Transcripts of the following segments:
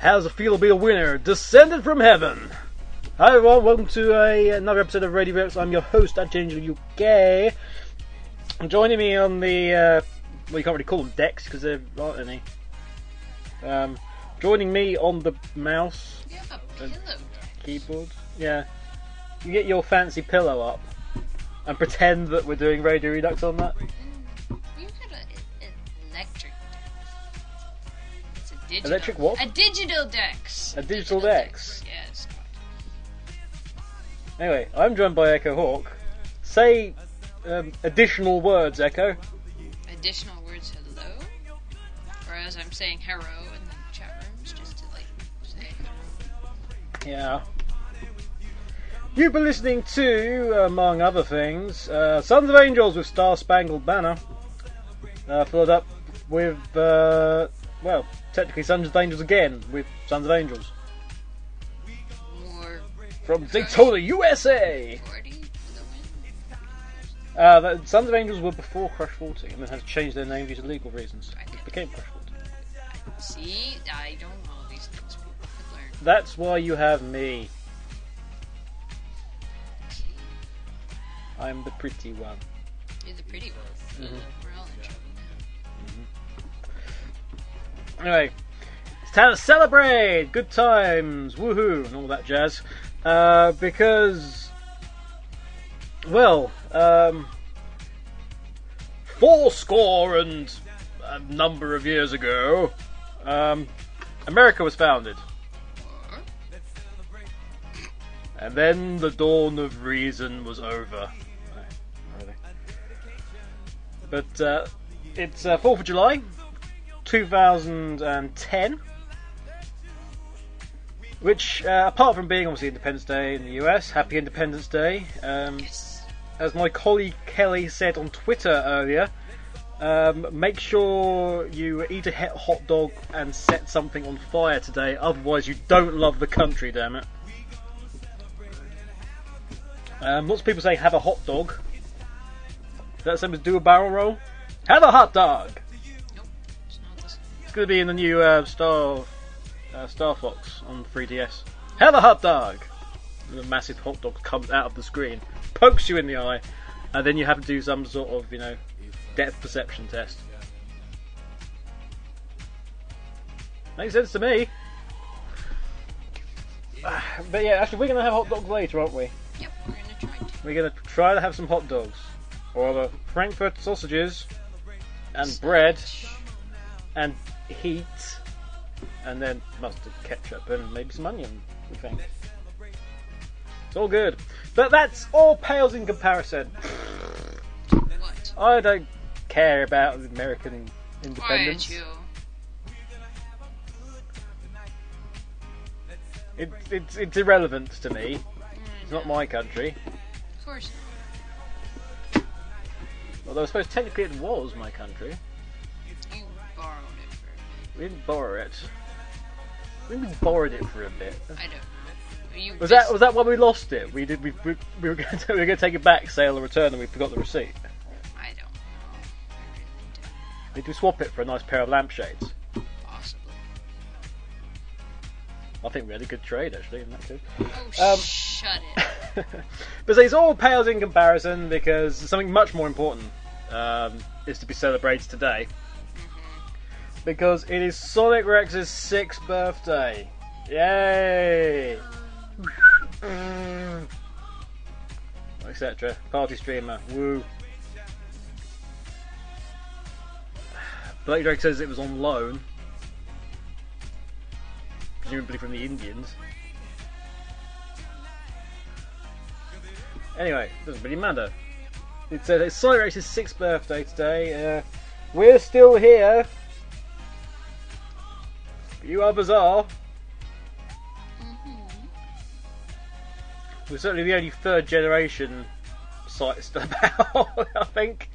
How's it feel to be a winner? Descended from heaven. Hi everyone, welcome to a, another episode of Radio Rex. I'm your host at Ginger UK. Joining me on the, uh, well you can't really call them decks because there aren't any. Um, joining me on the mouse, You have a pillow. keyboard, yeah. You get your fancy pillow up and pretend that we're doing Radio Redux on that. Digital. Electric what? A digital dex. A digital dex. Yes. Anyway, I'm joined by Echo Hawk. Say um, additional words, Echo. Additional words hello. Or as I'm saying hello in the chat rooms, just to like say hello. Yeah. You've been listening to, among other things, uh, Sons of Angels with Star Spangled Banner. Uh, followed up with, uh, well, technically Sons of Angels again with Sons of Angels. More From Daytona, USA! 40 for the win. Uh, the Sons of Angels were before Crush 40 and then had to change their name due to legal reasons. It became Crush 40. See, I don't know these things. People could learn. That's why you have me. I'm the pretty one. You're the pretty one. Mm-hmm. Anyway, it's time to celebrate! Good times, woohoo, and all that jazz. Uh, because, well, um, four score and a number of years ago, um, America was founded. And then the dawn of reason was over. But uh, it's uh, 4th of July, 2010. Which, uh, apart from being obviously Independence Day in the US, Happy Independence Day, um, yes. as my colleague Kelly said on Twitter earlier, um, make sure you eat a hot dog and set something on fire today, otherwise you don't love the country, damn it. Um, lots of people say have a hot dog. Is that the same as do a barrel roll? Have a hot dog! Going to be in the new uh, Star uh, Star Fox on 3DS. Have a hot dog! A massive hot dog comes out of the screen, pokes you in the eye, and then you have to do some sort of, you know, depth perception test. Makes sense to me. But yeah, actually, we're going to have hot dogs later, aren't we? Yep, we're gonna try to. We're going to try to have some hot dogs. Or the Frankfurt sausages, and bread, and heat, and then mustard, ketchup, and maybe some onion, we think. It's all good. But that's all pales in comparison. What? I don't care about American independence. It, it's, it's irrelevant to me. It's not my country. Of course Although I suppose technically it was my country. We didn't borrow it. We we borrowed it for a bit. I don't know. You Was that was that why we lost it? We did. We, we, we were going to we were going to take it back, sale or return, and we forgot the receipt. I don't know. I really Did we swap it for a nice pair of lampshades? Possibly. I think we had a good trade actually. Isn't that good? Oh, Um, shut it. but it's all pales in comparison because something much more important um, is to be celebrated today. Because it is Sonic Rex's sixth birthday. Yay! Etc. Party streamer. Woo. Blake Drake says it was on loan. Presumably from the Indians. Anyway, doesn't really matter. It's, uh, it's Sonic Rex's sixth birthday today. Uh, we're still here. You are bizarre. We're certainly the only third generation site still about, I think.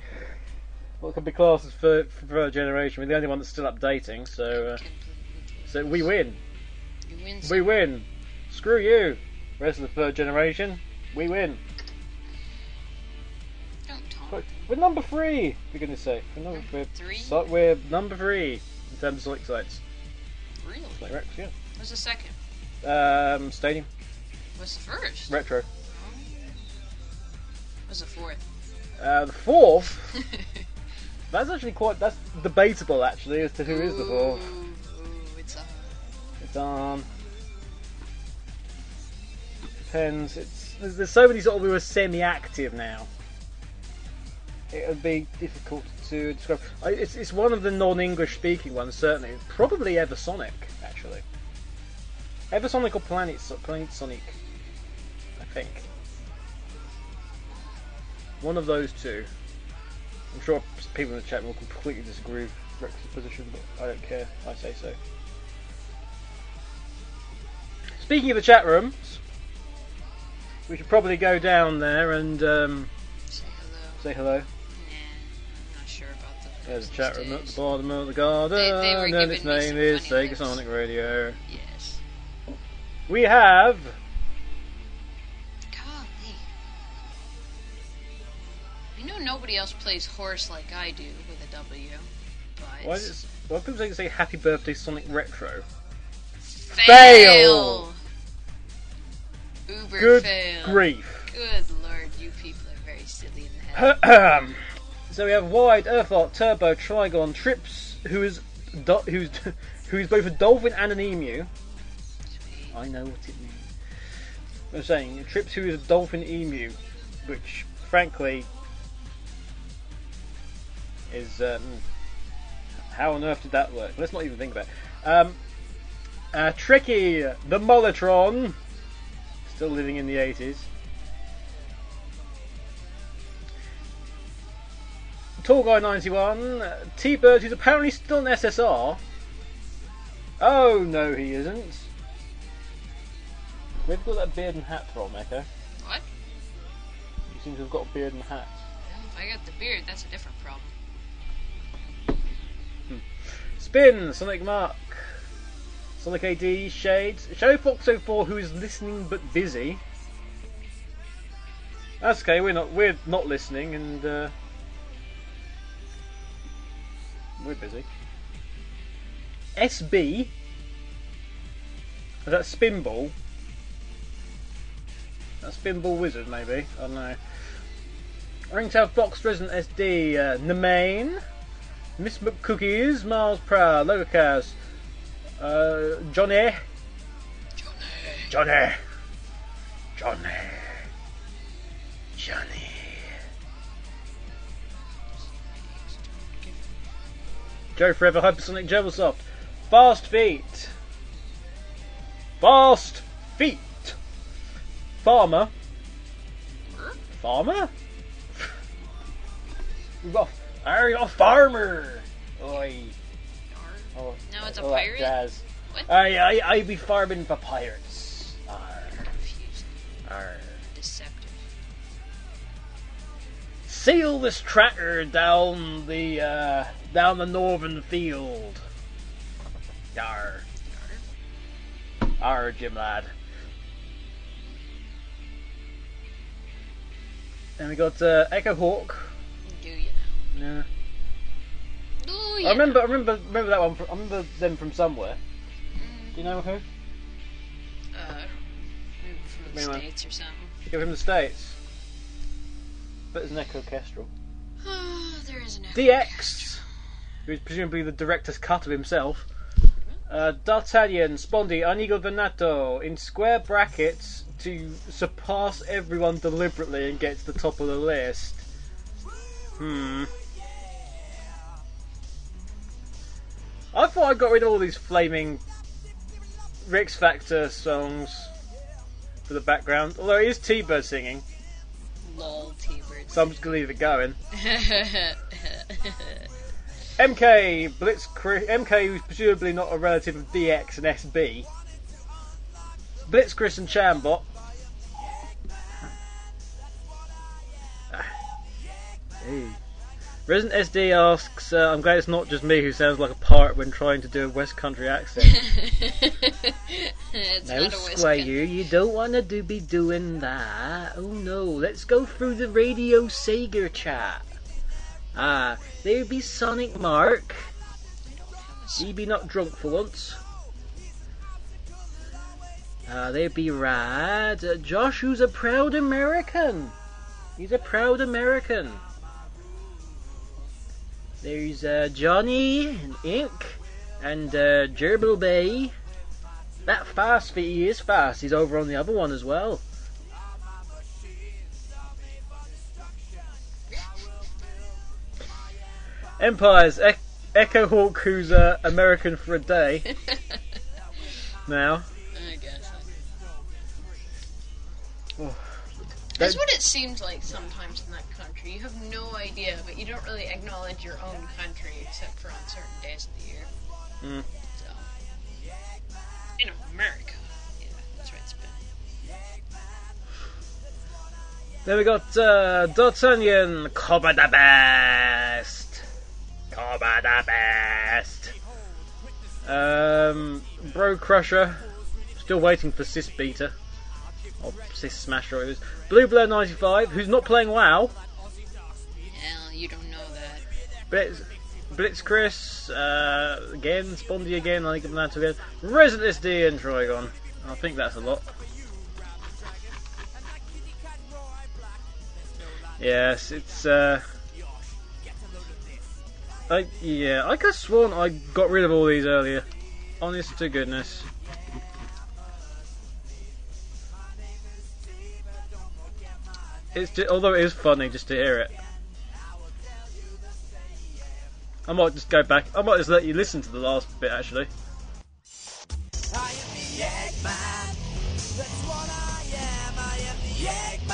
what could be classed as third, third generation. We're the only one that's still updating, so uh, so we win. Win We win. Screw you. Rest of the third generation, we win. Don't talk. But we're number three. For goodness sake, we're number three. Three? So, we're number three in terms of sites. Really? Yeah. What's the second? Um, Stadium, What's the first? Retro. What's the fourth? Uh, the fourth. That's actually quite. That's debatable actually as to who is the fourth. Ooh, ooh, it's uh, It's um. Depends. It's there's, there's so many sort of who are semi-active now. It would be difficult to describe. It's it's one of the non-English speaking ones certainly. Probably Eversonic actually. Eversonic or Planet Planet Sonic. I think. One of those two. I'm sure people in the chat will completely disagree with Rex's position, but I don't care. I say so. Speaking of the chat rooms, we should probably go down there and um, say hello. say hello. There's a chat room at the bottom of the garden, They- they were and its name is Sega. Sonic Radio. Yes. We have Golly. I know nobody else plays horse like I do with a W, but why does why do people say, say Happy Birthday Sonic Retro? fail. Uber Good fail. grief! Good lord, you people are very silly in the head. so we have Wide, Earthart, Turbo, Trigon, Trips, who is do- who's who is both a dolphin and an emu. I know what it means. I'm saying Trips, who is a dolphin emu, which frankly is um, how on earth did that work? Let's not even think about. it. Um, uh, Tricky, the Molotron, still living in the 80s. Tall Guy 91, uh, T-Bird, who's apparently still an SSR. Oh no, he isn't. Where'd you got that beard and hat from, Echo? What? You seem to have got a beard and hat. Well, if I got the beard, that's a different problem. Spin, Sonic Mark, Sonic AD, Shades, Shadow Fox 04, who is listening but busy. That's okay. We're not. We're not listening, and uh, we're busy. SB. Is that Spinball? That Spinball Wizard, maybe. I don't know. Ringtail Fox Resident SD, uh, Nemain. Miss McCookies, Miles Proud, Logocast, uh, Johnny, Johnny. Johnny, Johnny, Johnny. Joe Forever, Hypersonic Jebelsoft, Fast Feet, Fast Feet, Farmer, Farmer? We've got, I got a farmer! Oi. Oh, No, it's a pirate? Jazz. What? I, I, I be farming for pirates. Arr, Confusing. arr. Deceptive. Sail this tracker down the uh, down the northern field. Yar, arr, Jim lad. Then we got uh, Echo Hawk. Do you know? Yeah. Do you I remember, I remember, remember that one. From, I remember them from somewhere. know? Do you know who? Mm, uh, maybe from the Anyway. States or something. You're from the states. But there's an Echo Kestrel. there is an DX, who's presumably the director's cut of himself. Uh, D'Artagnan, Spondy, Inigo Venato, in square brackets to surpass everyone deliberately and get to the top of the list. Hmm. I thought I got rid of all these flaming Rex Factor songs for the background. Although it is T-Bird singing, Lol, T-Bird. so I'm just gonna leave it going. MK Blitz MK, who's presumably not a relative of DX and SB. Blitz Chris and Chambot. Ah. Hey. Resident SD asks, uh, I'm glad it's not just me who sounds like a pirate when trying to do a West Country accent. it's no, not a West Squire, Country. you don't want to do, be doing that. Oh no, let's go through the Radio Sega chat. Ah, there be Sonic Mark. He be not drunk for once. Ah, there be Rad. Uh, Josh, who's a proud American. He's a proud American. There's uh, Johnny and Ink and uh, Gerbil Bay. That fast he is fast. He's over on the other one as well. Empires, e- Echo Hawk, who's uh, American for a day now. I guess. Oh. That's what it seems like sometimes in that country. You have no idea, but you don't really acknowledge your own country except for on certain days of the year. Mm. So, in America, yeah, that's right. It's been. Then we got uh, D'Artagnan, Cobber best. The best. Um, Bro Crusher, still waiting for Sis Beater. Or Sis Smasher it is. Blue Blur 95, who's not playing WoW. Hell, you don't know that. Blitz, Blitz Chris, uh, again, Spondy again, I think I'm that again. Resident SD and Trigon. I think that's a lot. Yes, it's uh I yeah, I could have sworn I got rid of all these earlier. Honest to goodness. It's just, although it is funny just to hear it. I might just go back. I might just let you listen to the last bit actually. I am the Eggman. That's what I am. I am the Eggman.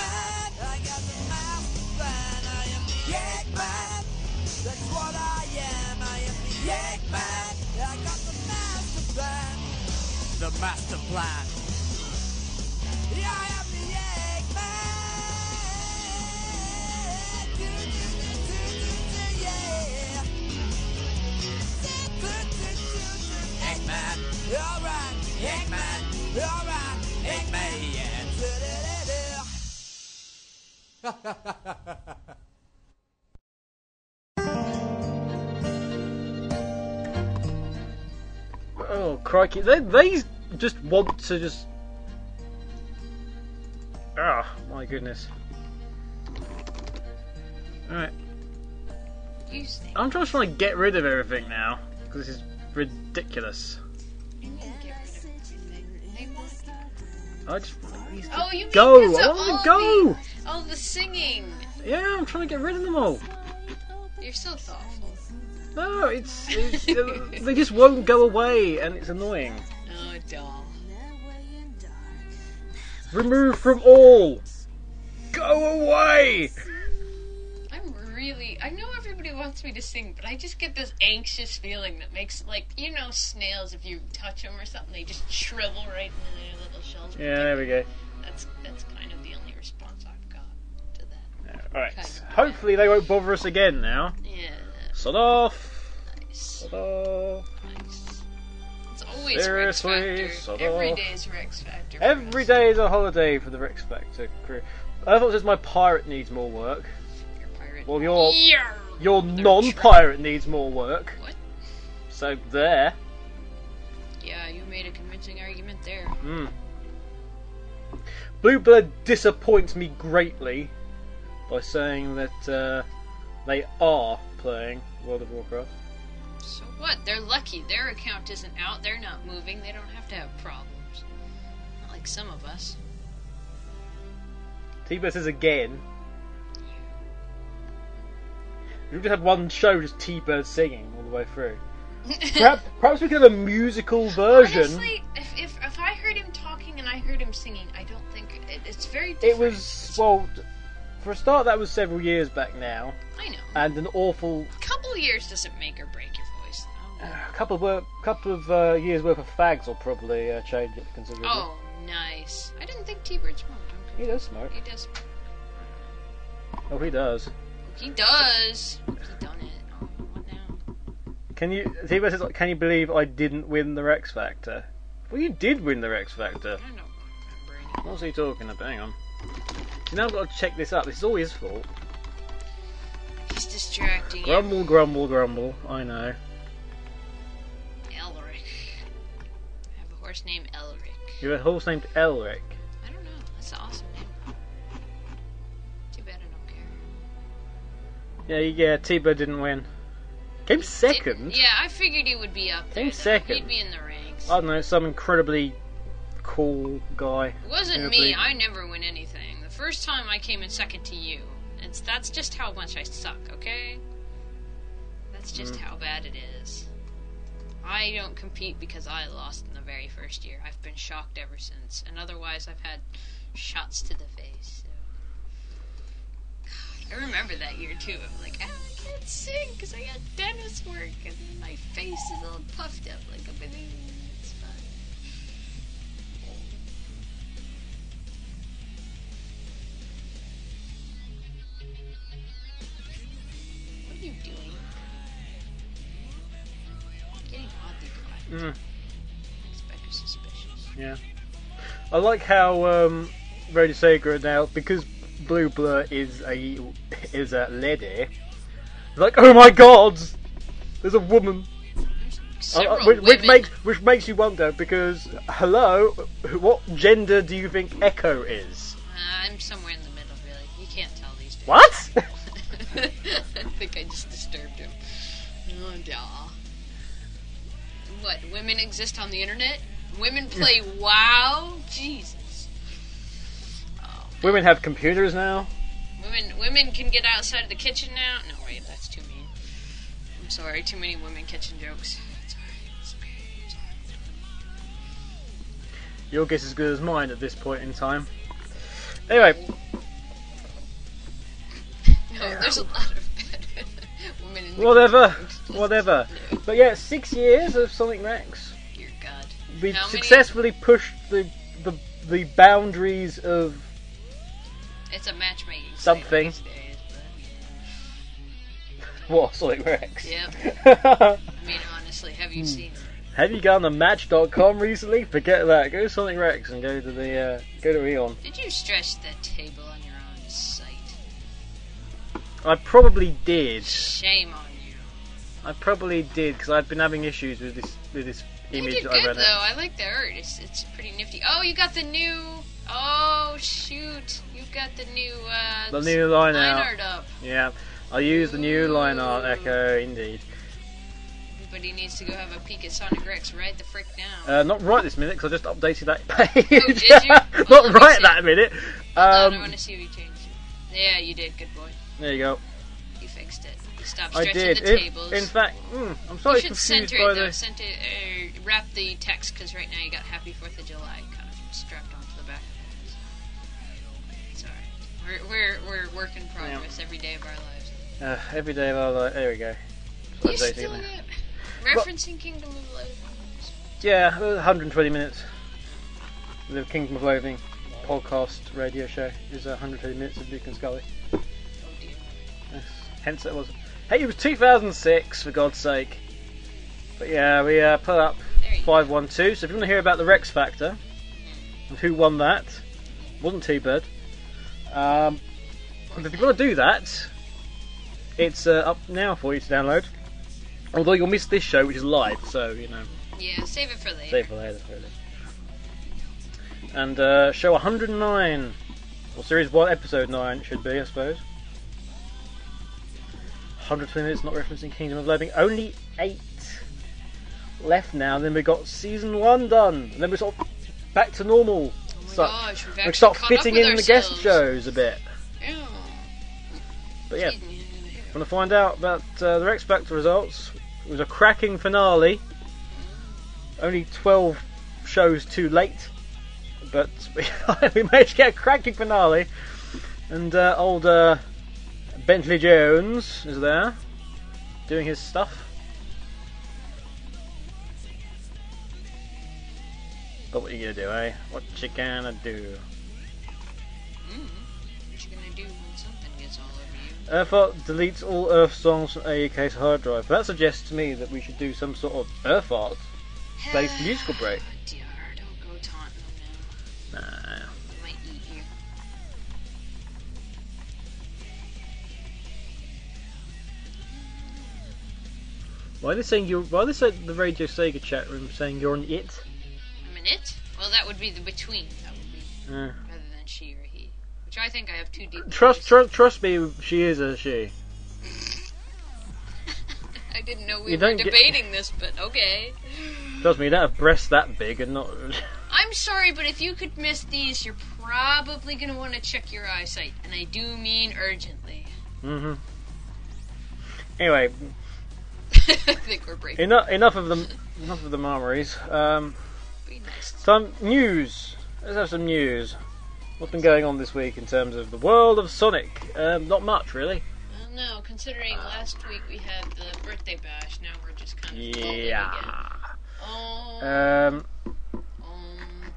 Master plan. Yeah, I am the Eggman. Eggman, alright, Eggman, alright, Eggman, yeah. Oh crikey! They they just want to just. Ah, my goodness. Alright, You. I'm just trying to get rid of everything now because this is ridiculous. You can get rid of everything. They want you. I just Oh, you go. I want all to go. the- Oh, the singing. Yeah, I'm trying to get rid of them all. You're so thoughtful. No, it's, it's uh, they just won't go away, and it's annoying. Doll. Remove from all. Go away. I'm really. I know everybody wants me to sing, but I just get this anxious feeling that makes, like, you know, snails, if you touch them or something, they just shrivel right into their little shells. Yeah, there we go. That's, that's kind of the only response I've got to that. All right. Kind of. Hopefully they won't bother us again now. Yeah, Sod off. nice. Sod off. Nice. Always Seriously, Rex Factor. Every off. day's Rex Factor. Every day is a holiday for the Rex Factor crew. I thought it says my pirate needs more work. You're pirate. Well, your your non-pirate needs more work. What? So there. Yeah, you made a convincing argument there. Hmm. Bluebird disappoints me greatly by saying that uh, they are playing World of Warcraft. What? They're lucky. Their account isn't out. They're not moving. They don't have to have problems. Not like some of us. T-Bird says again. We've just had one show just T-Bird singing all the way through. Perhaps, perhaps we could have a musical version. Honestly, if, if if I heard him talking and I heard him singing, I don't think it, it's very It was well, for a start, that was several years back now, I know. and an awful A couple years doesn't make or break your voice. though. A couple of wor- couple of uh, years worth of fags will probably uh, change it considerably. Oh, nice. I didn't think T-Bird smoked. He does smoke. He does. Oh, he does. He does. He done it. Oh, what now? Can you? T Bird says, "Can you believe I didn't win the Rex Factor?" Well, you did win the Rex Factor. I don't remember anymore. What's he talking about? Hang on. See, now I've got to check this up. This is all his fault. He's distracting. Grumble, grumble, grumble. I know. Horse named Elric. You have a horse named Elric. I don't know. That's an awesome name. Too bad I don't care. Yeah, yeah. T-Bird didn't win. Came second. Yeah, I figured he would be up there. Came though. second. He'd be in the ranks. I don't know. Some incredibly cool guy. It wasn't Yeah, me. I never win anything. The first time I came in second to you. It's that's just how much I suck, okay? That's just Mm. how bad it is. I don't compete because I lost in the very first year. I've been shocked ever since, and otherwise I've had shots to the face. So. God, I remember that year too. I'm like, ah, I can't sing because I got dentist work, and my face is all puffed up like a balloon. What are you doing? Mm, yeah. I like how um, Sega now because Blue Blur is a is a lady. Like, oh my God, there's a woman. Uh, uh, which, which makes which makes you wonder because hello, what gender do you think Echo is? Uh, I'm somewhere in the middle, really. You can't tell these days. What? I think I just What? Women exist on the internet? Women play hmm. WoW? Jesus. Oh, Women have computers now. women, women can get outside of the kitchen now. No, wait, that's too mean. I'm sorry, too many women kitchen jokes. It's alright. It's okay. It's alright. Your guess is as good as mine at this point in time. Anyway, No, oh, there's a lot of whatever, kitchen jokes. Just- whatever. no, But yeah, six years of Sonic Rex. Dear God. We've How many- successfully pushed the, the the boundaries of It's a matchmaking Something. what Sonic Rex. but- Yep. I mean, honestly, have Hmm. you seen? Have you gone to Match.com recently? Forget that. Go to Sonic Rex and go to the uh, go to Eon. Did you stretch that table I probably did. Shame on you. I probably did because I've been having issues with this with this You image did that I good read. though. I like the art. It's it's pretty nifty. Oh, you got the new. Oh shoot! You've got the new. Uh, The new line line out. art up. Yeah, I use the new line art Echo indeed. Everybody needs to go have a peek at Sonic Rex right the frick now. Uh, not right this minute because I just updated that page. Oh, did you? Let not me right see. that minute. Hold on, I Um, want to see if you changed it. Yeah, you did. Good boy. There you go. You fixed it. Stop stopped I stretching did. the If- tables. in fact, mm, I'm you should confused center by it though. the. Center, uh, wrap the text because right now you got Happy Fourth of July kind of strapped onto the back. it. Alright. We're, we're we're work in progress every day of our lives. Uh, every day of our life. There we go. You still it. referencing Kingdom of Loathing. Yeah, 120 minutes. The Kingdom of Loathing podcast radio show is 120 minutes of Duke and Scully. Hence it was. Hey, it was 2006 for God's sake. But yeah, we uh, put up There you 512. So if you want to hear about the Rex Factor and who won that, wasn't T-Bird. Um, if you want to do that, it's uh, up now for you to download. Although you'll miss this show, which is live, so you know. Yeah, save it for later. Save it for later, really. And uh, show 109, or series 1, episode 9, it should be, I suppose. 120 minutes, not referencing Kingdom of Loathing. Only 8 left now, then we got season 1 done. And then we're sort of back to normal. Oh So- gosh, we've start fitting in the guest shows a bit. Yeah. But yeah, want to find out about uh, the X Factor results. It was a cracking finale. Only 12 shows too late, but we, we managed to get a cracking finale. And uh, old uh, Bentley Jones is there doing his stuff. But what are you gonna do, eh? What you gonna do? Mm. What you gonna do when something gets all over Earthart deletes all Earth songs from AUK's hard drive. That suggests to me that we should do some sort of Earthart based musical break. Why are they saying you? Why are they saying the Radio Sega chat room saying you're on it? I'm an it? Well, that would be the between. That would be Uh, rather than she or he. Which I think I have two deep. trust, trust, trust me. She is a she. I didn't know we You were don't get- debating this, but okay. Trust me, you don't have breasts that big and not. I'm sorry, but if you could miss these, you're probably gonna want to check your eyesight, and I do mean urgently. hmm Anyway, I think we're breaking. enough, enough of them. Enough of the murmuries. Um, Be nice. some news. Let's have some news. What's been going on this week in terms of the world of Sonic? Um, not much, really. Well, no, considering last week we had the birthday bash, now we're just kind of. Yeah. Oh, Um, um,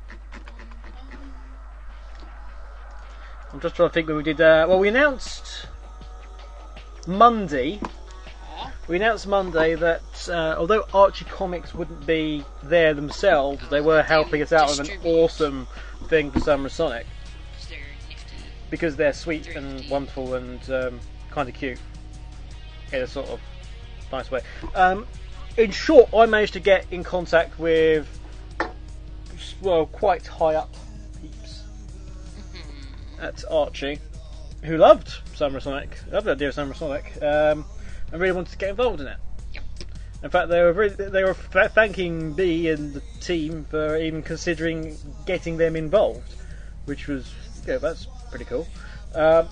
I'm just trying to think when we did. Uh, well, we announced Monday. We announced Monday that uh, although Archie Comics wouldn't be there themselves, they were helping us out with an awesome thing for Summer Sonic. Because they're nifty. because they're sweet and wonderful and um, kind of cute. In a sort of nice way. Um, in short, I managed to get in contact with well, quite high up peeps at Archie who loved Summer Sonic, loved the idea of Summer Sonic, um, and really wanted to get involved in it. In fact, they were very, they were th- thanking B and the team for even considering getting them involved, which was yeah, that's pretty cool. Um,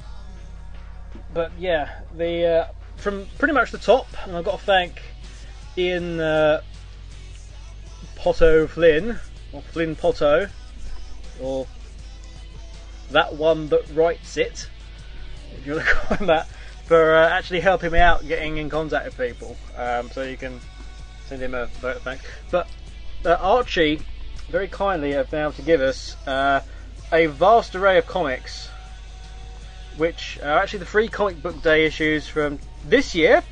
but yeah, the uh, from pretty much the top, and I've got to thank Ian uh, Potto Flynn or Flynn Potto or that one that writes it, if you want to call him that, for uh, actually helping me out getting in contact with people. Um, so you can send him a vote of thanks. But uh, Archie very kindly have been able to give us uh, a vast array of comics, which are actually the free comic book day issues from this year,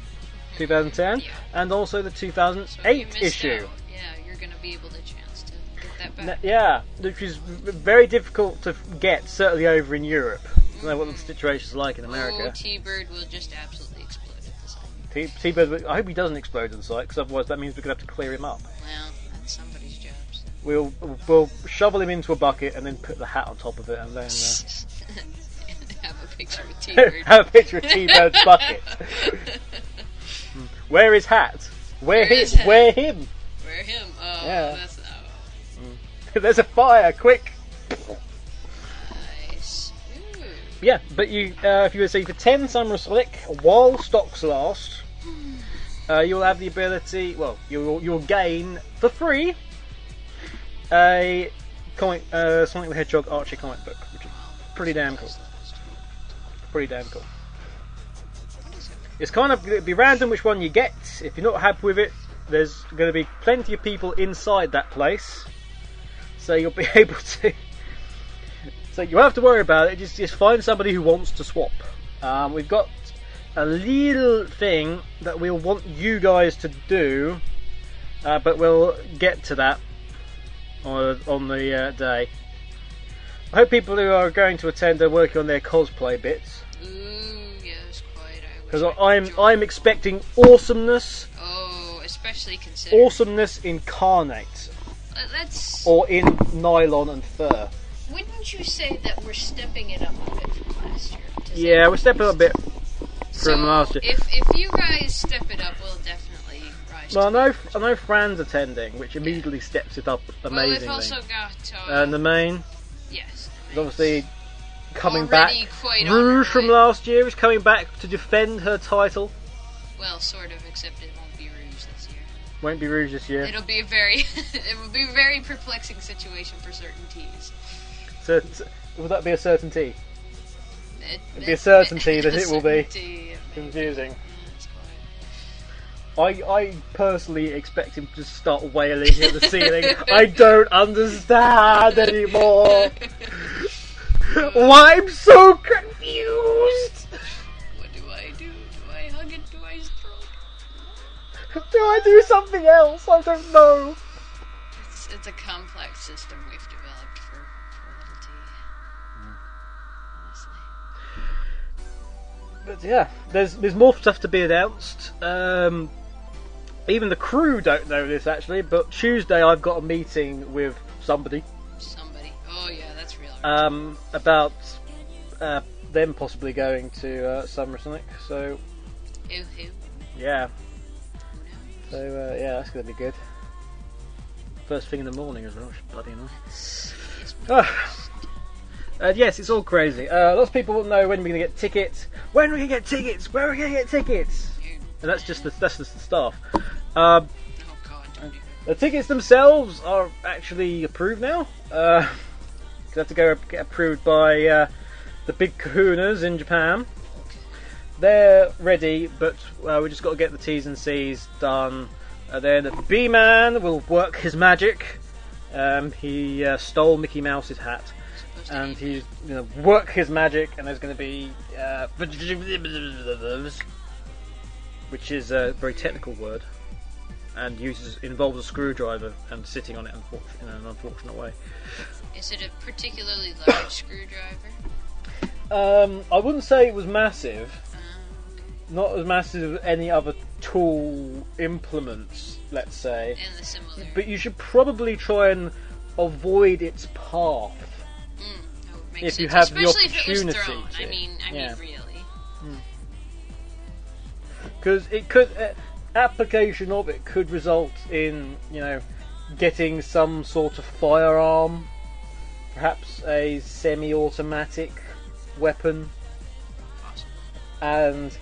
2010, Yeah. and also the So if you 2008 missed issue. out, yeah, you're gonna be able to chance to get that N- back. Yeah, which is very difficult to get, certainly over in Europe. I don't know what the situation's like in Oh, America. T-Bird will just absolutely explode at the site. T- T-Bird, I hope he doesn't explode on the site, because otherwise that means we're going to have to clear him up. Well, that's somebody's job. So. We'll we'll shovel him into a bucket and then put the hat on top of it, and then Have a picture with uh, T-Bird. have a picture of T-Bird's bucket. Where is hat. Wear Wear him. his hat. Wear him. Wear him. Oh, Yeah. that's oh, There's a fire! Quick. Yeah, but you, uh, if you receive for ten Summer Slick while stocks last, uh, you'll have the ability. Well, you'll you'll gain for free a comic uh, Sonic the Hedgehog Archie comic book, which is pretty damn cool. Pretty damn cool. It's kind of it'll be random which one you get. If you're not happy with it, there's going to be plenty of people inside that place, so you'll be able to. So you won't have to worry about it. Just just find somebody who wants to swap. Um, we've got a little thing that we'll want you guys to do, uh, but we'll get to that on, on the uh, day. I hope people who are going to attend are working on their cosplay bits Ooh, yes, quite. I wish because could I'm join. I'm expecting awesomeness, Oh, especially considering. awesomeness incarnate, Let's. or in nylon and fur. Wouldn't you say that we're stepping it up a bit from last year? say Yeah, we're stepping up a bit So from last year. if if you guys step it up, we'll definitely rise. Well, I know I know Fran's attending, which immediately steps it up Well, amazingly. we've also got. Uh, and the main yes. is obviously coming Already back. Rouge from way. last year is coming back to defend her title. Well, sort of, except it won't be Rouge this year. Won't be Rouge this year. It'll be a very, it will be a very perplexing situation for certain tees cert- would that be a certainty? It, would be a certainty that it will be confusing. I, I personally expect him to start wailing at the ceiling. I don't understand anymore. Why I'm so confused? What do I do? Do I hug it? Do I stroke? Do I do something else? I don't know. It's, it's a complex system we've But yeah, there's there's more stuff to be announced. Um, even the crew don't know this actually, but Tuesday I've got a meeting with somebody Somebody. Oh, yeah, that's real. um, about uh, them possibly going to uh, Summer Sonic. So Who, who? yeah, so uh, yeah, that's gonna be good. First thing in the morning as well. which is Bloody annoying. It's Ah. Uh, yes, it's all crazy. Uh, lots of people to know when we're going to get tickets. When are we going to get tickets? Where are we going to get tickets? And that's just the, that's just the staff. Um, the tickets themselves are actually approved now. Uh, have to go get approved by uh, the big kahunas in Japan. They're ready, but uh, we just got to get the T's and C's done. And then B-Man will work his magic. Um, he uh, stole Mickey Mouse's hat and he's going to work his magic, and there's going to be uh, which is a very technical word, and uses involves a screwdriver and sitting on it in an unfortunate way. Is it a particularly large screwdriver? Um, I wouldn't say it was massive, Uh, not as massive as any other tool implements, let's say, And the similar. but you should probably try and avoid its path. Mm, make If you have the Especially if it was opportunity thrown. I mean, I Yeah. mean, really. because it could uh, application of it could result in you know getting some sort of firearm, perhaps a semi-automatic weapon, Possible. and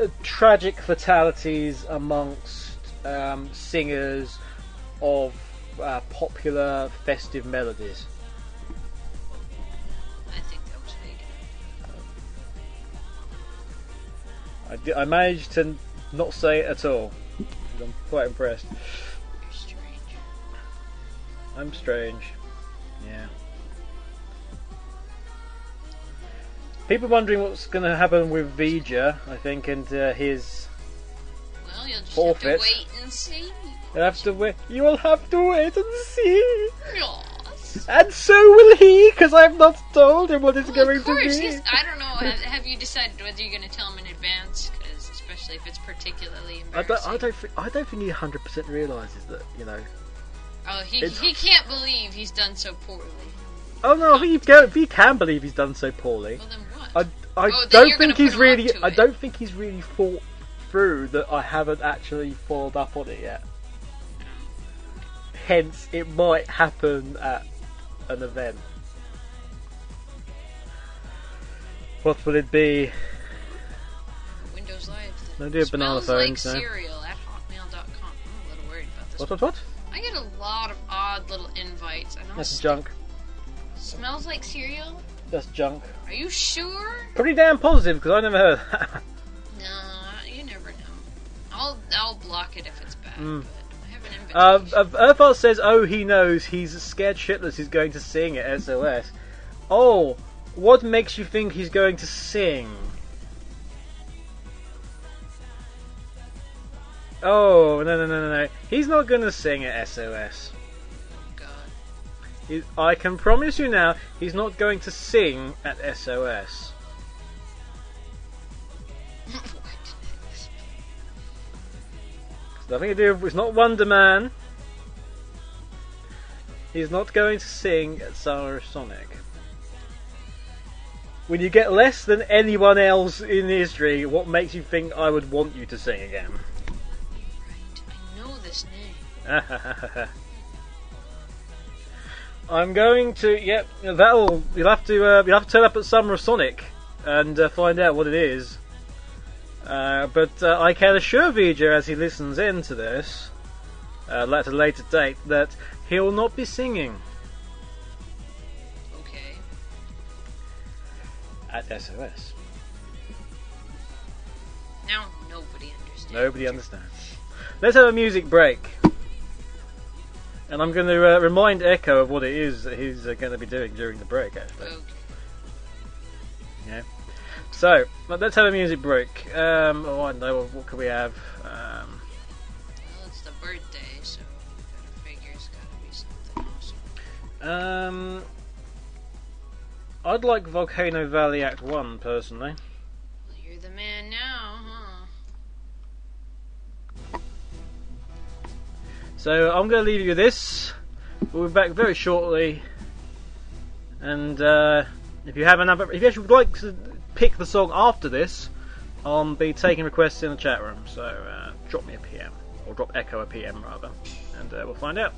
uh, tragic fatalities amongst um, singers of uh, popular festive melodies. I, di- I managed to not say it at all. I'm quite impressed. You're strange. I'm strange. Yeah. People wondering what's going to happen with Vija, I think, and uh, his. Well, you'll just Forfeit. have to wait and see. You'll have to wait. You will have to wait and see. And so will he, because I've not told him what it's Well, going course. to be. Yes, I don't know. Have, have you decided whether you're going to tell him in advance? Because especially if it's particularly I don't. I don't. Think, I don't think he hundred percent realizes that. You know. Oh, he It's- he can't believe he's done so poorly. Oh no! I he can, he can believe he's done so poorly. Well, then what? I, I Oh, don't think he's really. I don't think he's really thought through that I haven't actually followed up on it yet. Hence, it might happen at an event. What will it be? Windows Live. No, do a banana smells like cereal at hotmail.com. I'm a little worried about this. What? What? What? I get a lot of odd little invites. I know That's junk. smells like cereal. That's junk. Are you sure? Pretty damn positive because I never heard. that. No, you never know. I'll I'll block it if it's bad. Mm. But I have an Uh, uh, Earthart says, "Oh, he knows. He's scared shitless. He's going to sing at SOS." Oh, what makes you think he's going to sing? Oh no no no no no! He's not going to sing at SOS. God. He, I can promise you now, he's not going to sing at SOS. Nothing to do. with It's not Wonder Man. He's not going to sing at Summer Sonic. When you get less than anyone else in history, what makes you think I would want you to sing again? Right. I know this name. I'm going to. Yep, that'll. You'll have to. Uh, you'll have to turn up at Summer of Sonic and uh, find out what it is. Uh, but uh, I can assure Vija, as he listens in to this, uh, at a later date, that he will not be singing Okay. at SOS. Now nobody understands. Nobody understands. Let's have a music break. And I'm going to uh, remind Echo of what it is that he's uh, going to be doing during the break, actually. Okay. So let's have a music break. Um, oh, I don't know what, what could we have. Um, well, it's the birthday, so I figure it's got to be something awesome. Um, I'd like Volcano Valley Act One personally. Well, you're the man now, huh? So I'm going to leave you with this. We'll be back very shortly, and uh, if you have another, if you actually would like to pick the song after this, I'll be taking requests in the chat room. So uh, drop me a PM or drop Echo a PM rather, and uh, we'll find out.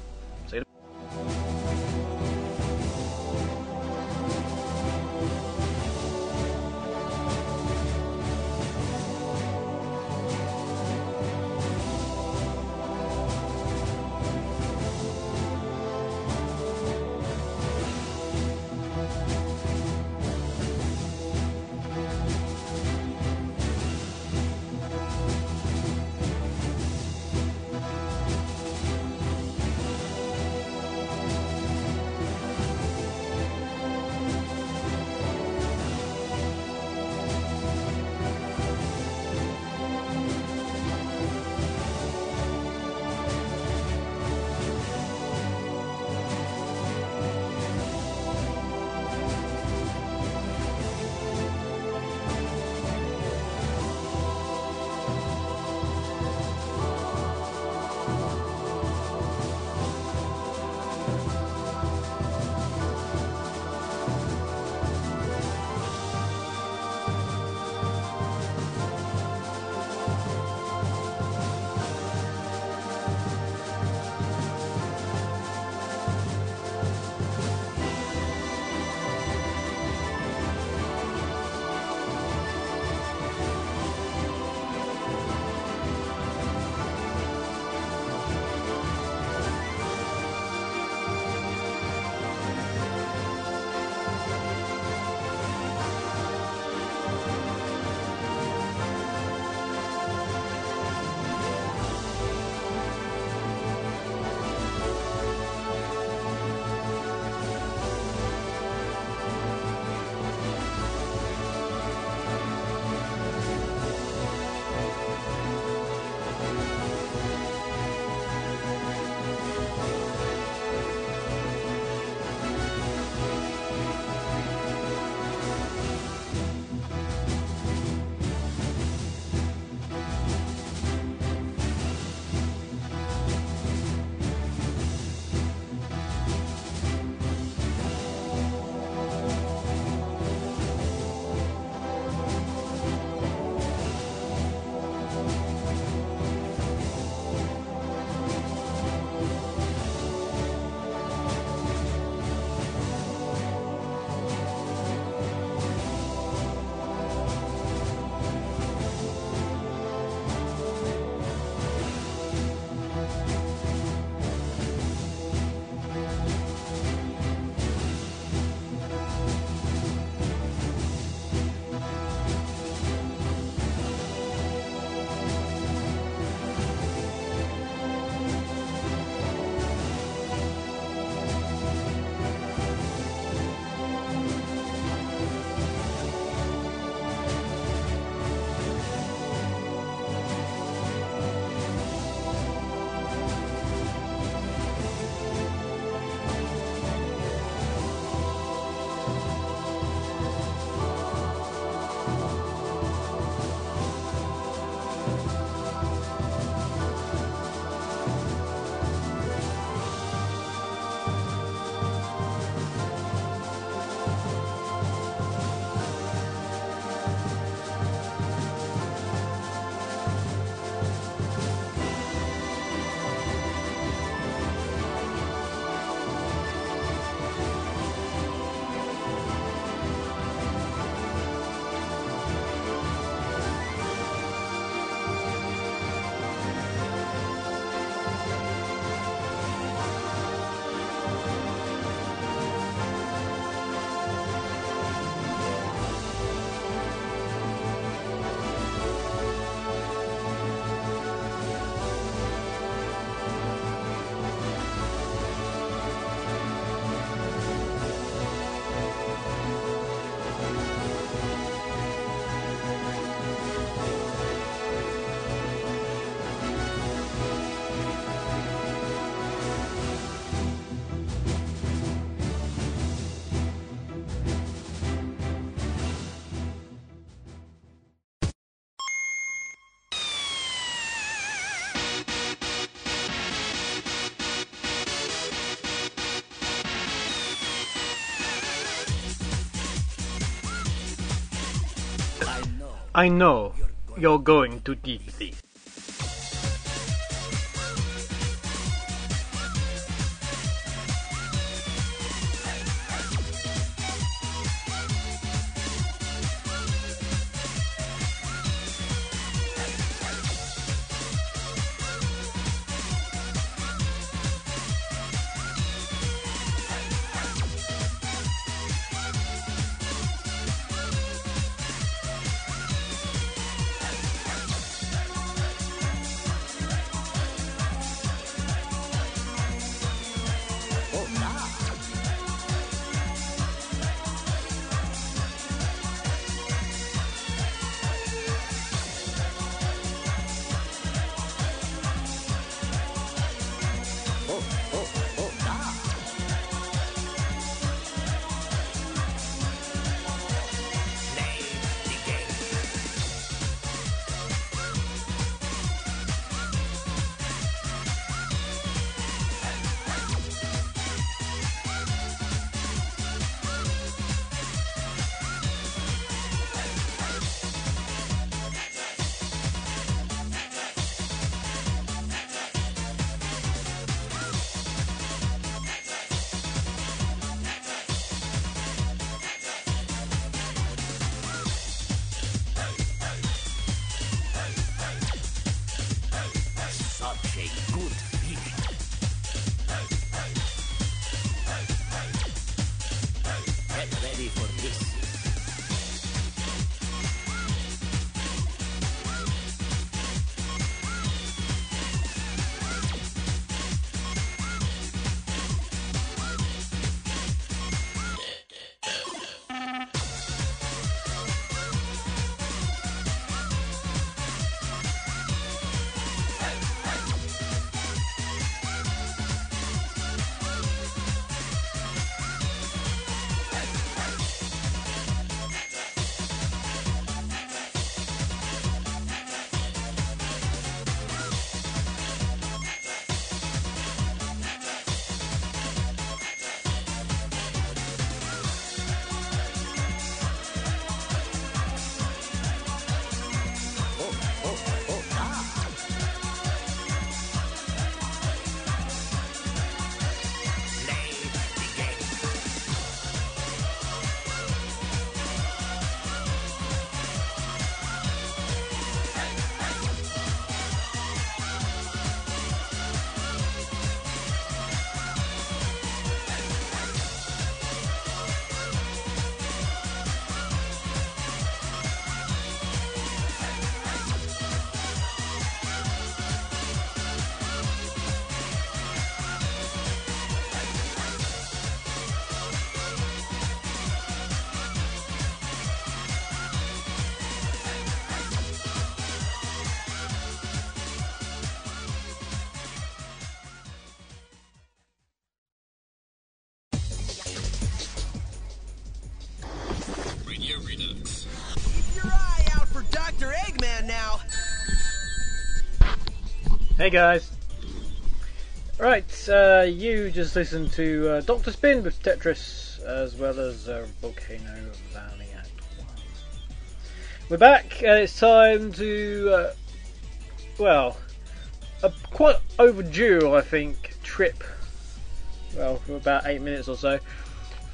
I know you're going to deeply. Hey guys. Right, uh, you just listened to uh, Doctor Spin with Tetris, as well as uh, Volcano Valley Act 1. We're back, and it's time to, uh, well, a quite overdue, I think, trip, well, for about eight minutes or so,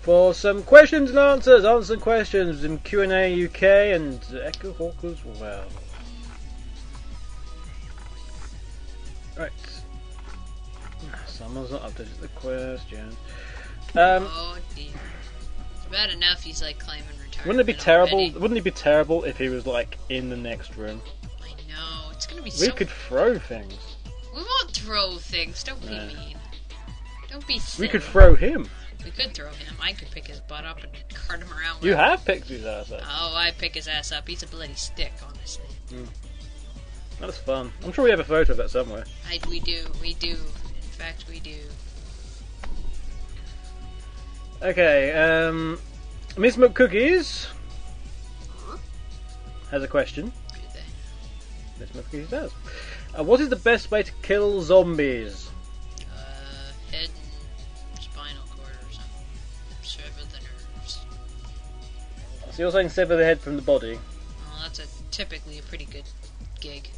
for some questions and answers, answer questions in Q&A UK and Echo Hawk as well. Right. Someone's not updated the question. Um, oh dear. It's bad enough he's like claiming retirement. wouldn't it be terrible? already. Wouldn't it be terrible if he was like in the next room? I know. It's gonna be We so. could throw things. We won't throw things. Don't be Yeah. mean. Don't be. We could throw him. We could throw him. I could pick his butt up and cart him around. You have picked his ass up. Oh, I pick his ass up. He's a bloody stick, honestly. That's fun. I'm sure we have a photo of that somewhere. I, we do. We do. In fact, we do. Okay, um, Miss McCookies has a question. Miss McCookies does. Uh, what is the best way to kill zombies? Uh, head and spinal cord or something. Sever the nerves. So you're saying sever the head from the body? Well, that's a typically a pretty good gig.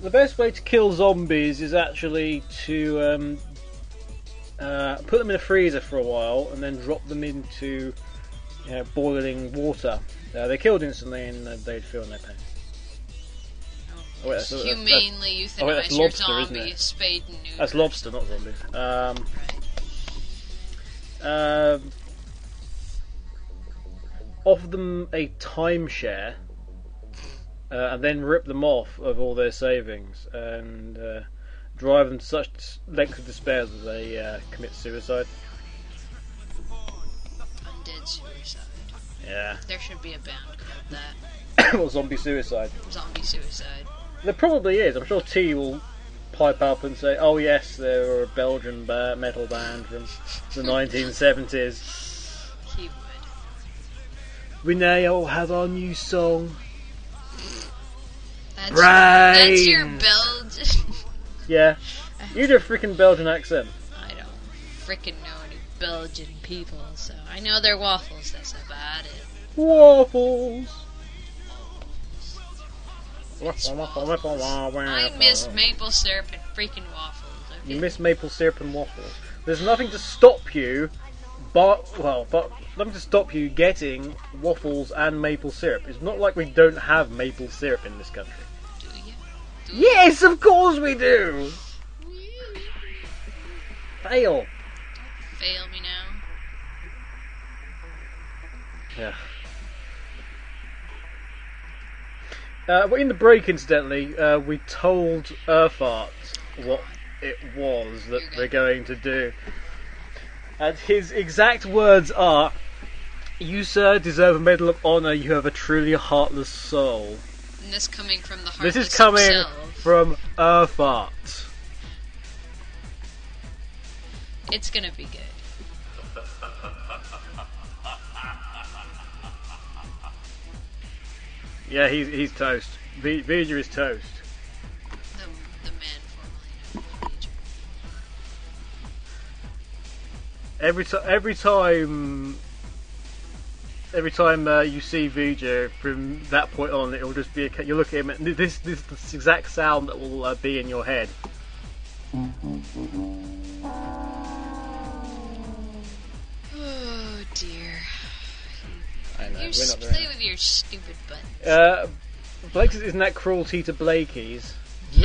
The best way to kill zombies is actually to um, uh, put them in a freezer for a while and then drop them into you know, boiling water. Uh, they're killed instantly and uh, they'd feel no pain. Oh, wait, that's- that's- Humanely euthanize oh, wait, that's your lobster, isn't zombie, it? spade and neuter. That's lobster, not zombies. Um, Right. um, offer them a timeshare uh, and then rip them off of all their savings and uh, drive them to such lengths of despair that they uh, commit suicide. Undead suicide. Yeah. There should be a band called that. or zombie suicide. Zombie suicide. There probably is. I'm sure T will pipe up and say, "Oh yes, they were a Belgian ba- metal band from the 1970s. He would. We now have our new song." That's, that's your Belgian. Yeah, you do a freaking Belgian accent. I don't freaking know any Belgian people, so I know they're waffles. That's about it. Waffles. I miss maple syrup and freaking waffles. Okay? You miss maple syrup and waffles. There's nothing to stop you, but well, but nothing to stop you getting waffles and maple syrup. It's not like we don't have maple syrup in this country. Do you? Do Yes, of course we do. Fail. Fail me now. Yeah. Uh, well, in the break, incidentally, uh, we told Urfart what it was that they're going to do. And his exact words are You, sir, deserve a Medal of Honor. You have a truly heartless soul. And this coming from the heart This is coming himself. from Urfart. It's gonna be good. Yeah, he's, he's toast. V- Vija is toast. Every, ti every time. Every time uh, you see Vija from that point on, it will just be a, ca- you look at him and this this is the exact sound that will uh, be in your head. Oh dear. I know, You we're s- not play with your stupid buttons. Uh, Blake's isn't that cruelty to Blakey's?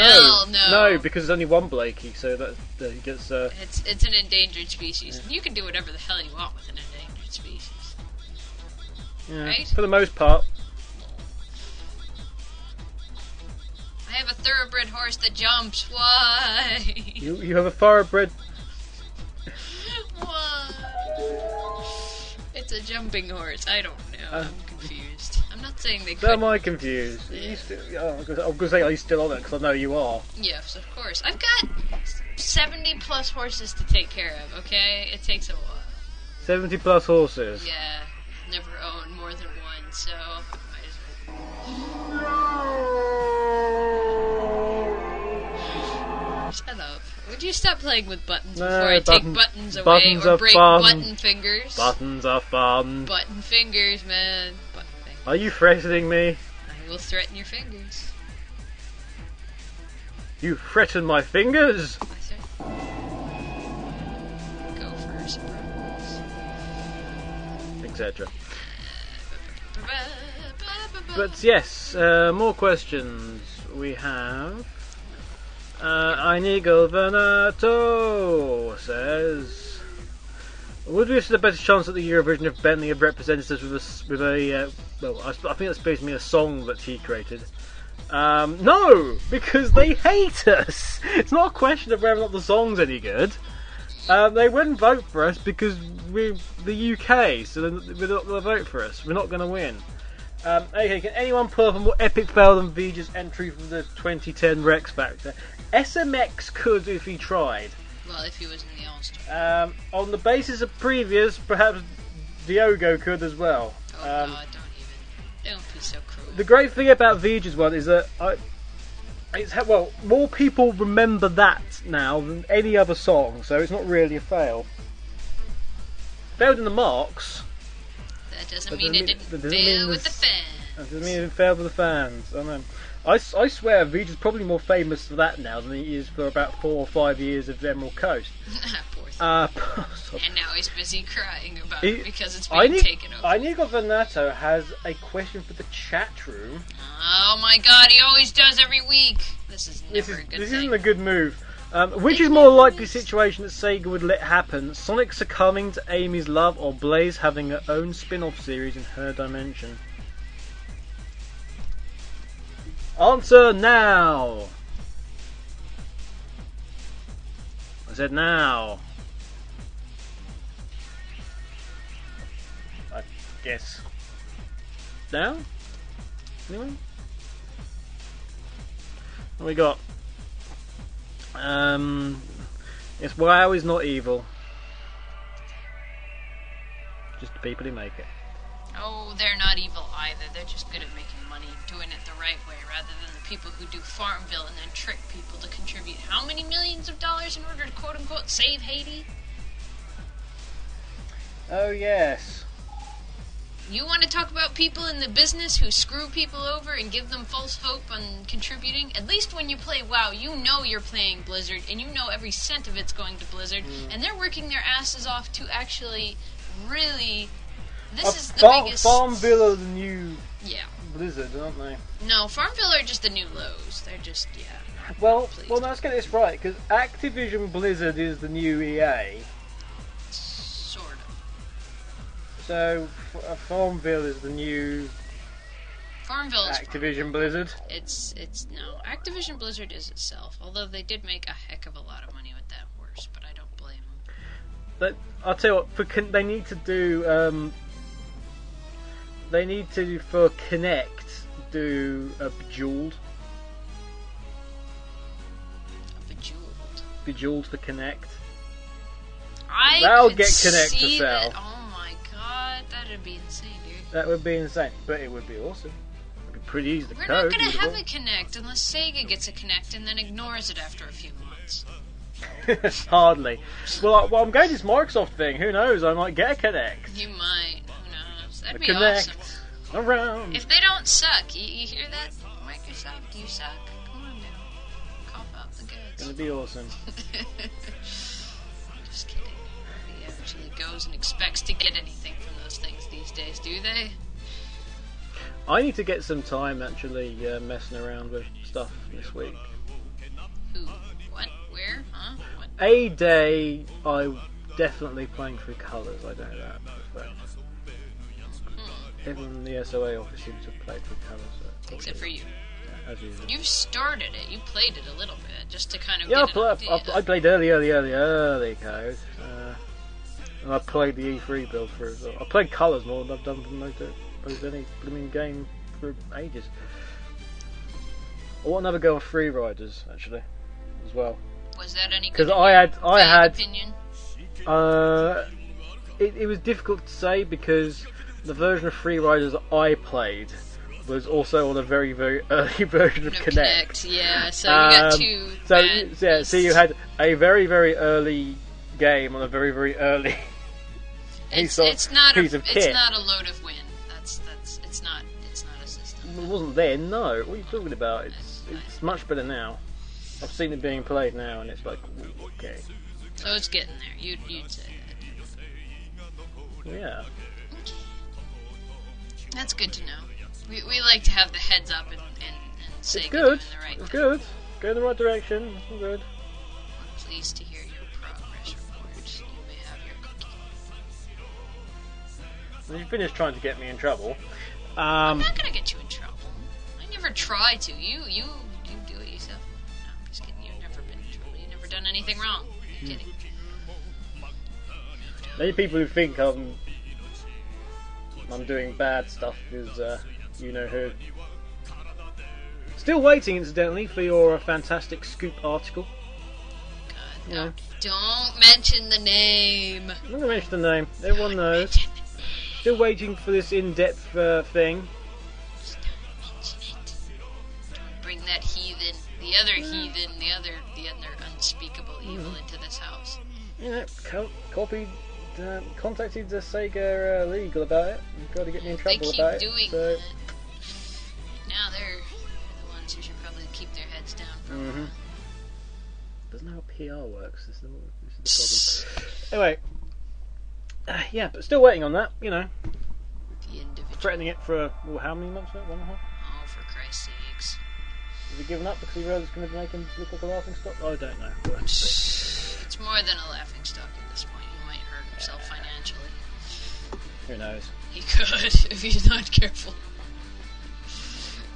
Hell no. no, because there's only one Blakey, so that, that he gets. Uh, It's it's an endangered species. You can do whatever the hell you want with an endangered species. yeah, Right? For the most part, I have a thoroughbred horse that jumps. Why? you you have a thoroughbred. Why? It's a jumping horse. I don't know. Uh, I'm not saying they Am could. I confused? Are you still, oh, I'm going to say, are you still on it? Because I know you are. Yes, of course. I've got 70 plus horses to take care of, okay? It takes a while. 70 plus horses. Yeah, never owned more than one, so well. Shut up. Would you stop playing with buttons No, before I take buttons- buttons away buttons or break fun. button fingers? Buttons are fun. Button fingers, man. Are you threatening me? I will threaten your fingers. You threaten my fingers? I said. Go for surprise. Etc. But yes, uh, more questions. We have. Uh, Inigo Venato says. Would we have a better chance at the Eurovision if Bentley had represented us with a, with a uh, well, I, I think that's basically a song that he created. Um, no, because they hate us. It's not a question of whether or not the song's any good. Um, they wouldn't vote for us because we're the UK, so they're not going to vote for us. We're not going to win. Um, okay, can anyone pull up a more epic fail than Vija's entry from the 2010 Rex Factor? SMX could if he tried. Well, if he was in the All Star. Um, on the basis of previous, perhaps Diogo could as well. Oh Um, god, don't even. Don't be so cruel. the great thing about Vija's one is that I, it's well more people remember that now than any other song, so it's not really a fail. Failed in the marks. That doesn't That mean doesn't it didn't fail with the fans. That doesn't mean it failed for the fans. I know. I, I swear Vijay's probably more famous for that now than he is for about four or five years of Emerald Coast. Poor thing. Uh, and now he's busy crying about He- it because it's being I need, taken over. I need Vanato has a question for the chat room. Oh my god, he always does every week. This is never This is a good this thing. isn't a good move. Um, which is more likely situation that Sega would let happen? Sonic succumbing to Amy's love, or Blaze having her own spin-off series in her dimension? Answer now. I said now. I guess. Now? Anyone? We got? Um, yes, WoW is not evil. Just the people who make it. Oh, they're not evil either. They're just good at making money, doing it the right way, rather than the people who do Farmville and then trick people to contribute how many millions of dollars in order to quote unquote save Haiti? Oh yes. You want to talk about people in the business who screw people over and give them false hope on contributing? At least when you play WoW, you know you're playing Blizzard and you know every cent of it's going to Blizzard, mm. and they're working their asses off to actually really. This Uh, is the Farm, biggest. Farmville are the new Yeah. Blizzard, aren't they? No, Farmville are just the new lows. They're just yeah. Well, well, let's get this right because Activision Blizzard is the new EA. Sort of. So F- uh, Farmville is the new Farmville is Activision Blizzard. it's it's no Activision Blizzard is itself. Although they did make a heck of a lot of money with that horse, but I don't blame them. But I'll tell you what, for they need to do. Um, they need to for Kinect do a Bejeweled, Bejeweled. Bejeweled for Kinect. I That'll could get Kinect to see sell. That. Oh my god, that'd be insane, dude. That would be insane, but it would be awesome. It'd be pretty easy to code. We're code. not gonna have have a Kinect unless Sega gets a Kinect and then ignores it after a few months. Hardly. Well, I- well, I'm going this Microsoft thing. Who knows? I might get a Kinect. You might. That'd be Kinect awesome. around. If they don't suck, you, you hear that? Microsoft, you suck. Come on now. Cough out the Gonna be awesome. Just kidding. Nobody actually goes and expects to get anything from those things these days, do they? I need to get some time actually uh, messing around with stuff this week. Who? What? Where? Huh? What? A day, I definitely playing through colours. I don't know that. Everyone in the SOA office seems to have played colours. So Except for you. as usual. You've started it. You played it a little bit just to kind of Yeah, I, get play, I. I played early, early, early, early code. Uh, and I played the E3 build through as well. I played colours more than I've done for most of most any blooming game for ages. I want another go on Free Riders actually, as well. Was that any? Because I had, I had, opinion. uh, it, it was difficult to say because the version of Free Riders that I played was also on a very, very early version of No, Kinect. Yeah, so you got Um, two. So yeah, so you had a very very early game on a very very early. It's, piece of- it's not a it's kit. not a load of wind. That's that's it's not it's not a system. It wasn't then. No, what are you talking about? It's it's much better now. I've seen it being played now, and it's like okay, So it's getting there. You you'd say that. yeah. That's good to know. We, we like to have the heads up and, and, and say It's good. the right It's good. Go in the right direction. It's good. I'm pleased to hear your progress report. You may have your cookie. Well, You finished trying to get me in trouble. I'm Um, not gonna get you in trouble. I never try to. You you you do it yourself. No, I'm just kidding. You've never been in trouble. You've never done anything wrong. I'm kidding. many people who think I'm I'm doing bad stuff is uh, you know who. Still waiting, incidentally, for your uh, fantastic scoop article. God, Yeah. no. Don't mention the name. I'm not to mention the name. Everyone Don't knows. mention the name. Still waiting for this in-depth uh, thing. Don't mention it. Don't bring that heathen, the other heathen, the other, the other unspeakable evil into this house. You know, co- copy uh, contacted the Sega uh, legal about it. You've got to get me in They trouble keep about doing it. So, that. Now they're, the ones who should probably keep their heads down for a Mhm. while. doesn't know how PR works. This is the, this is the problem. Anyway, uh, yeah, but still waiting on that. You know, The individual. threatening it for well, how many months? One and a half. Oh, for Christ's sakes. Has he given up because he realised it's going to make him look like a laughing stock? I don't know. We'll have to see. It's more than a laughing stock at this point. Financially. Who knows? He could if he's not careful.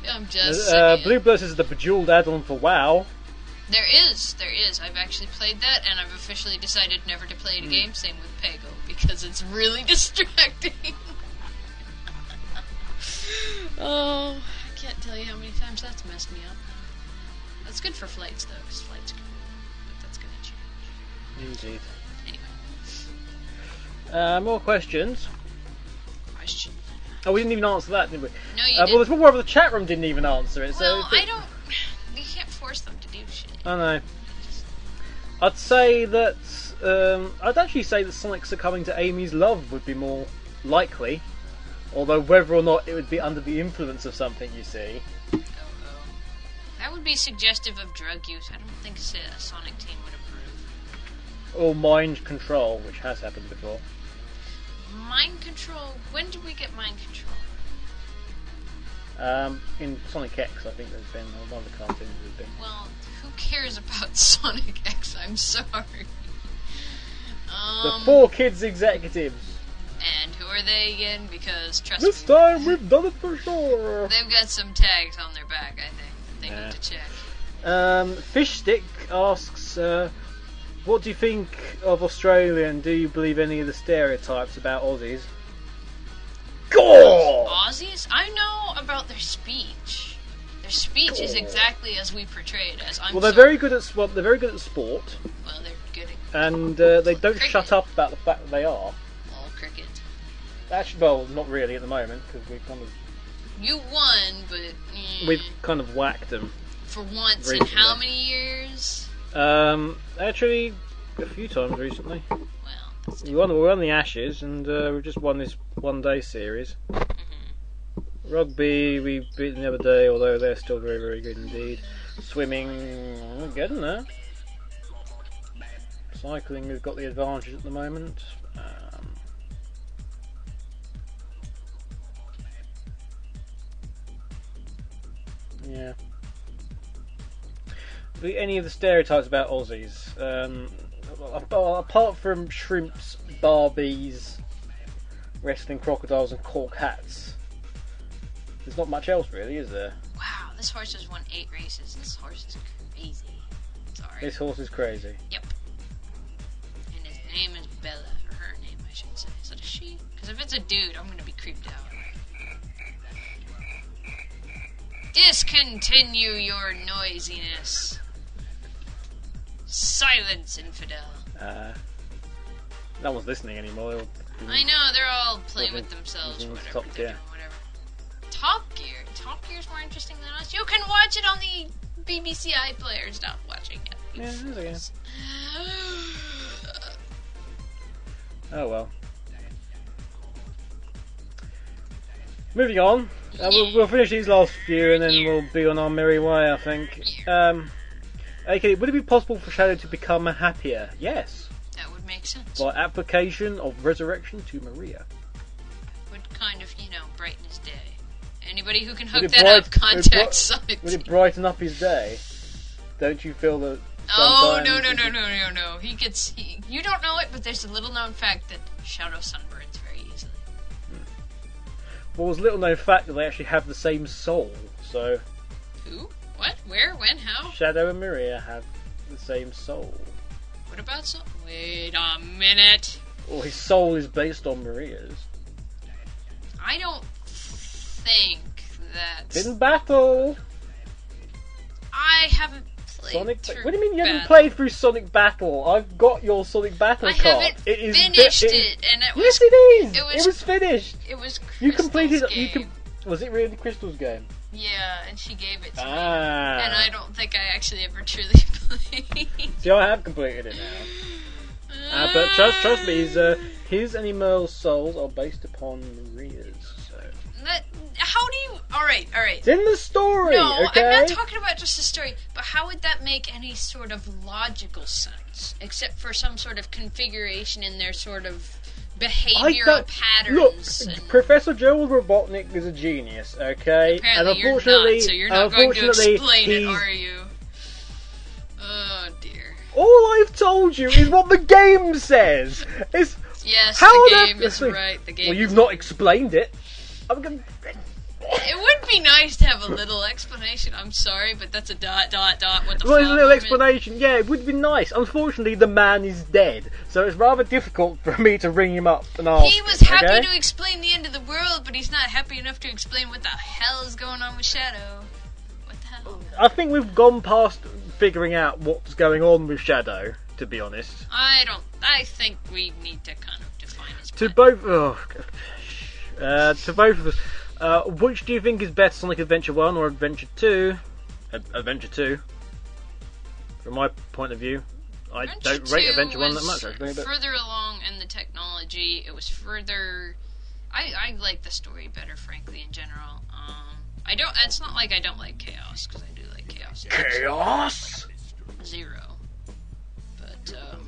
I'm just Uh, saying. Blue Bloods is the bejeweled add-on for WoW. There is, there is. I've actually played that, and I've officially decided never to play it Hmm. again. Same with Peggle because it's really distracting. oh, I can't tell you how many times that's messed me up. That's good for flights though, because flights, good, but that's gonna change Indeed. Uh, more questions. Question. Oh, we didn't even answer that, did we? No, you Uh, well, didn't. Well, there's one more of the chat room didn't even answer it. So Well, it's- I don't. You can't force them to do shit. I know. I'd say that um, I'd actually say that Sonic succumbing to Amy's love would be more likely. Although whether or not it would be under the influence of something, you see. Oh, oh. That would be suggestive of drug use. I don't think a Sonic team would approve. Or mind control, which has happened before. Mind control. When did we get mind control? Um, in Sonic X, I think there's been a lot of cartoons there's been. Well, who cares about Sonic X? I'm sorry. The Um, four kids executives. and who are they again? Because trust This me, time we've done it for sure. they've got some tags on their back. I think they Yeah. need to check. Um, Fishstick asks, uh, "What do you think of Australia, and do you believe any of the stereotypes about Aussies?" God! Aussies? I know about their speech. Their speech is exactly as we portray it as. I'm Well, they're sorry. very good at well, they're very good at sport, Well, they're good at and uh, they don't Cricket. shut up about the fact that they are. all cricket. Actually, well, not really at the moment because we've kind of You won, but eh, we've kind of whacked them. for once in how many years? Um, actually, a few times recently. Well, We won, we won the Ashes, and uh, we've just won this one-day series. Rugby, we beat them the other day, although they're still very, very good indeed. Swimming, we're getting there. Cycling, we've got the advantage at the moment. Um, yeah. Any of the stereotypes about Aussies, um, apart from shrimps, barbies, wrestling crocodiles, and cork hats, there's not much else really, is there? Wow, this horse has won eight races. This horse is crazy. Sorry. This horse is crazy. Yep. And his name is Bella, or her name, I should say. Is it a she? Because if it's a dude, I'm gonna be creeped out. Discontinue your noisiness. Silence, infidel. Uh, no one's listening anymore. They'll be- I know they're all playing with themselves whatever. Top they're Gear. doing whatever. Top Gear. Top Gear's more interesting than us. You can watch it on the BBC iPlayer. Stop watching it. Yeah, it is, I fools. Oh well. Moving on. Uh, we'll, we'll finish these last few and then we'll be on our merry way, I think. Um, okay, would it be possible for Shadow to become happier? Yes. That would make sense. By application of resurrection to Maria. Would kind of, you know, brighten his day. Anybody who can hook that bright- up, would it contact bright- Would it brighten up his day? Don't you feel that? Oh no no no no no no! He gets. He, you don't know it, but there's a little known fact that Shadow sunburns very easily. Hmm. Well, there's a little known fact that they actually have the same soul. So Who? What? Where? When? How? Shadow and Maria have the same soul. What about soul? Wait a minute. Or his soul is based on Maria's. I don't think that In battle! I haven't played. Sonic. through What do you mean you haven't Battle. played through Sonic Battle? I've got your Sonic Battle I card. haven't it is finished it it, is- and it Yes, was it is. it It was- was, finished. it was You completed. Game. You com- Was it really the Crystal's game? Yeah, and she gave it to me, Ah. and I don't think I actually ever truly played. See, I have completed it now. Uh, but trust, trust me, his, uh, his and Emerald's souls are based upon Maria's. So. That, how do you? All right, all right. It's in the story, No, okay? I'm not talking about just the story, but how would that make any sort of logical sense, except for some sort of configuration in their sort of behavioral patterns? Look, and- Professor Gerald Robotnik is a genius, okay? Apparently and you're unfortunately, not, so you're not going to explain it, are you? Oh dear. All I've told you is what the game says. It's Yes, how the game earth- is right. The game. Well, you've not explained it. I'm gonna. It would be nice to have a little explanation. I'm sorry, but that's a dot dot dot. What the Well, a little explanation. Yeah, it would be nice. Unfortunately, the man is dead, so it's rather difficult for me to ring him up and ask. He was happy okay? to explain the end of the world, but he's not happy enough to explain what the hell is going on with Shadow. What the hell? I think we've gone past figuring out what's going on with Shadow. To be honest, I don't. I think we need to kind of define his. to plan. both, oh, uh, to both of us, uh, which do you think is better, Sonic Adventure One or Adventure Two? Ad- Adventure Two. From my point of view, I Adventure don't rate Adventure One that was much. Actually, but further along in the technology, it was further. I I like the story better, frankly, in general. Um, I don't. It's not like I don't like chaos because I do like chaos. chaos. Zero. But um,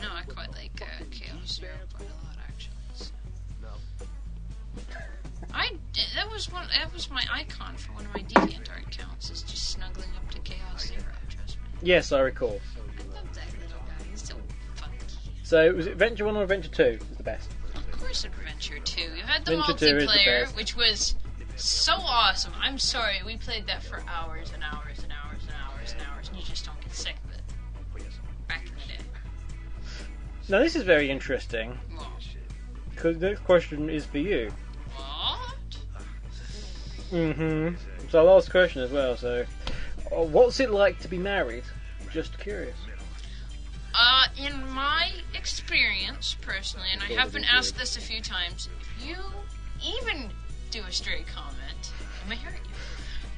no, I quite like uh, chaos zero quite a lot actually. So. I that was one that was my icon for one of my DeviantArt accounts. Is just snuggling up to chaos zero. Trust me. Yes, I recall. I love that little guy. He's so funky. So, was it Adventure One or Adventure Two? Is the best. Of course, Adventure 2. You had the Adventure 2 is the multiplayer, best. which was so awesome. I'm sorry, we played that for hours and hours and hours and hours and hours, and you just don't get sick of it. Back in the day. Now, this is very interesting Well, because the next question is for you. Mm-hmm. So, last question as well. So, uh, what's it like to be married? Just curious. Uh, in my experience, personally, and I have been asked this a few times, if you even do a stray comment, I may hurt you.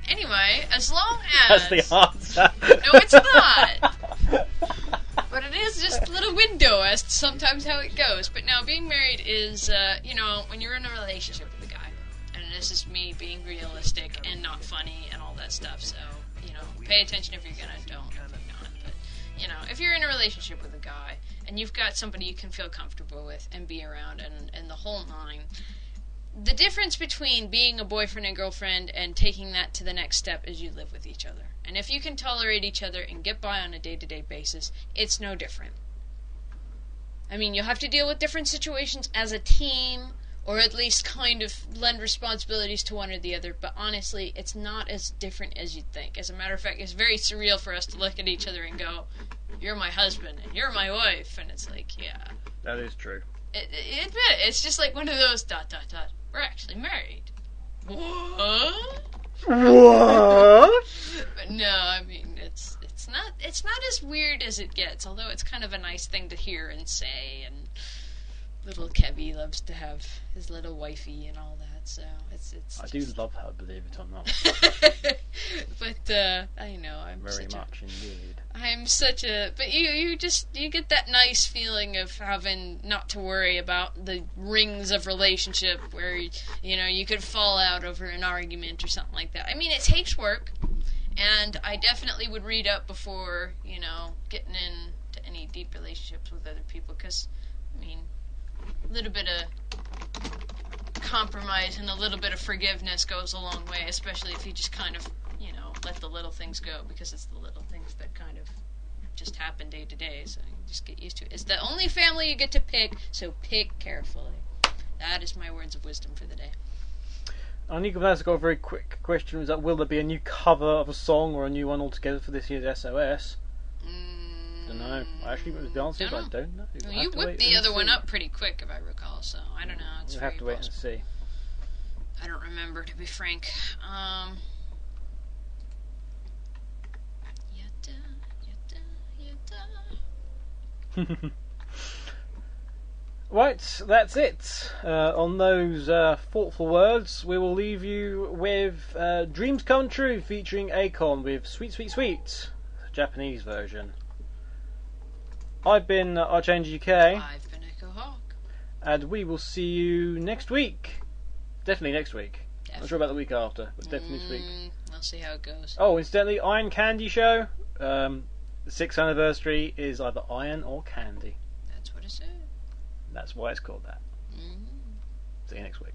Anyway, as long as That's the answer. No, it's not. But it is just a little window as to sometimes how it goes. But now, being married is, uh, you know, when you're in a relationship this is me being realistic and not funny and all that stuff. So, you know, pay attention if you're gonna, don't if you're not. But, you know, if you're in a relationship with a guy and you've got somebody you can feel comfortable with and be around and, and the whole nine, the difference between being a boyfriend and girlfriend and taking that to the next step is you live with each other. And if you can tolerate each other and get by on a day to day basis, it's no different. I mean, you'll have to deal with different situations as a team, or at least kind of lend responsibilities to one or the other, but honestly, it's not as different as you'd think. As a matter of fact, it's very surreal for us to look at each other and go, You're my husband, and you're my wife, and it's like, yeah. that is true. It, it, admit it, it's just like one of those dot dot dot. We're actually married. What? What? But no, I mean it's it's not it's not as weird as it gets. Although it's kind of a nice thing to hear and say. And little Kevy loves to have his little wifey and all that. So it's it's. I do love her, believe it or not, but uh, I know I'm very such a- much indeed. I'm such a but you you just you get that nice feeling of having not to worry about the rings of relationship where you know you could fall out over an argument or something like that. I mean it takes work and I definitely would read up before, you know, getting into any deep relationships with other people cuz I mean little bit of compromise and a little bit of forgiveness goes a long way, especially if you just kind of, you know, let the little things go because it's the little things that kind of just happen day to day. So you just get used to it. It's the only family you get to pick, so pick carefully. That is my words of wisdom for the day. I need to ask a very quick question: Is that will there be a new cover of a song or a new one altogether for this year's SOS? Mm, I don't know. Actually, the answer is I don't know. We'll you whipped the other one up pretty quick, if I recall. So I don't know. It's We'll have to wait and see. I don't remember, to be frank. Um. Right, that's it. Uh, on those uh, thoughtful words, we will leave you with uh, Dreams Come True featuring Akon with Sweet Sweet Sweet, Japanese version. I've been Archangel UK. I've been Echo Hawk. And we will see you next week. Definitely next week. Definitely. Not sure about the week after, but definitely mm, this week. We'll see how it goes. Oh, incidentally, Iron Candy Show. Um, the sixth anniversary is either iron or candy. That's what it said. That's why it's called that. Mm-hmm. See you next week.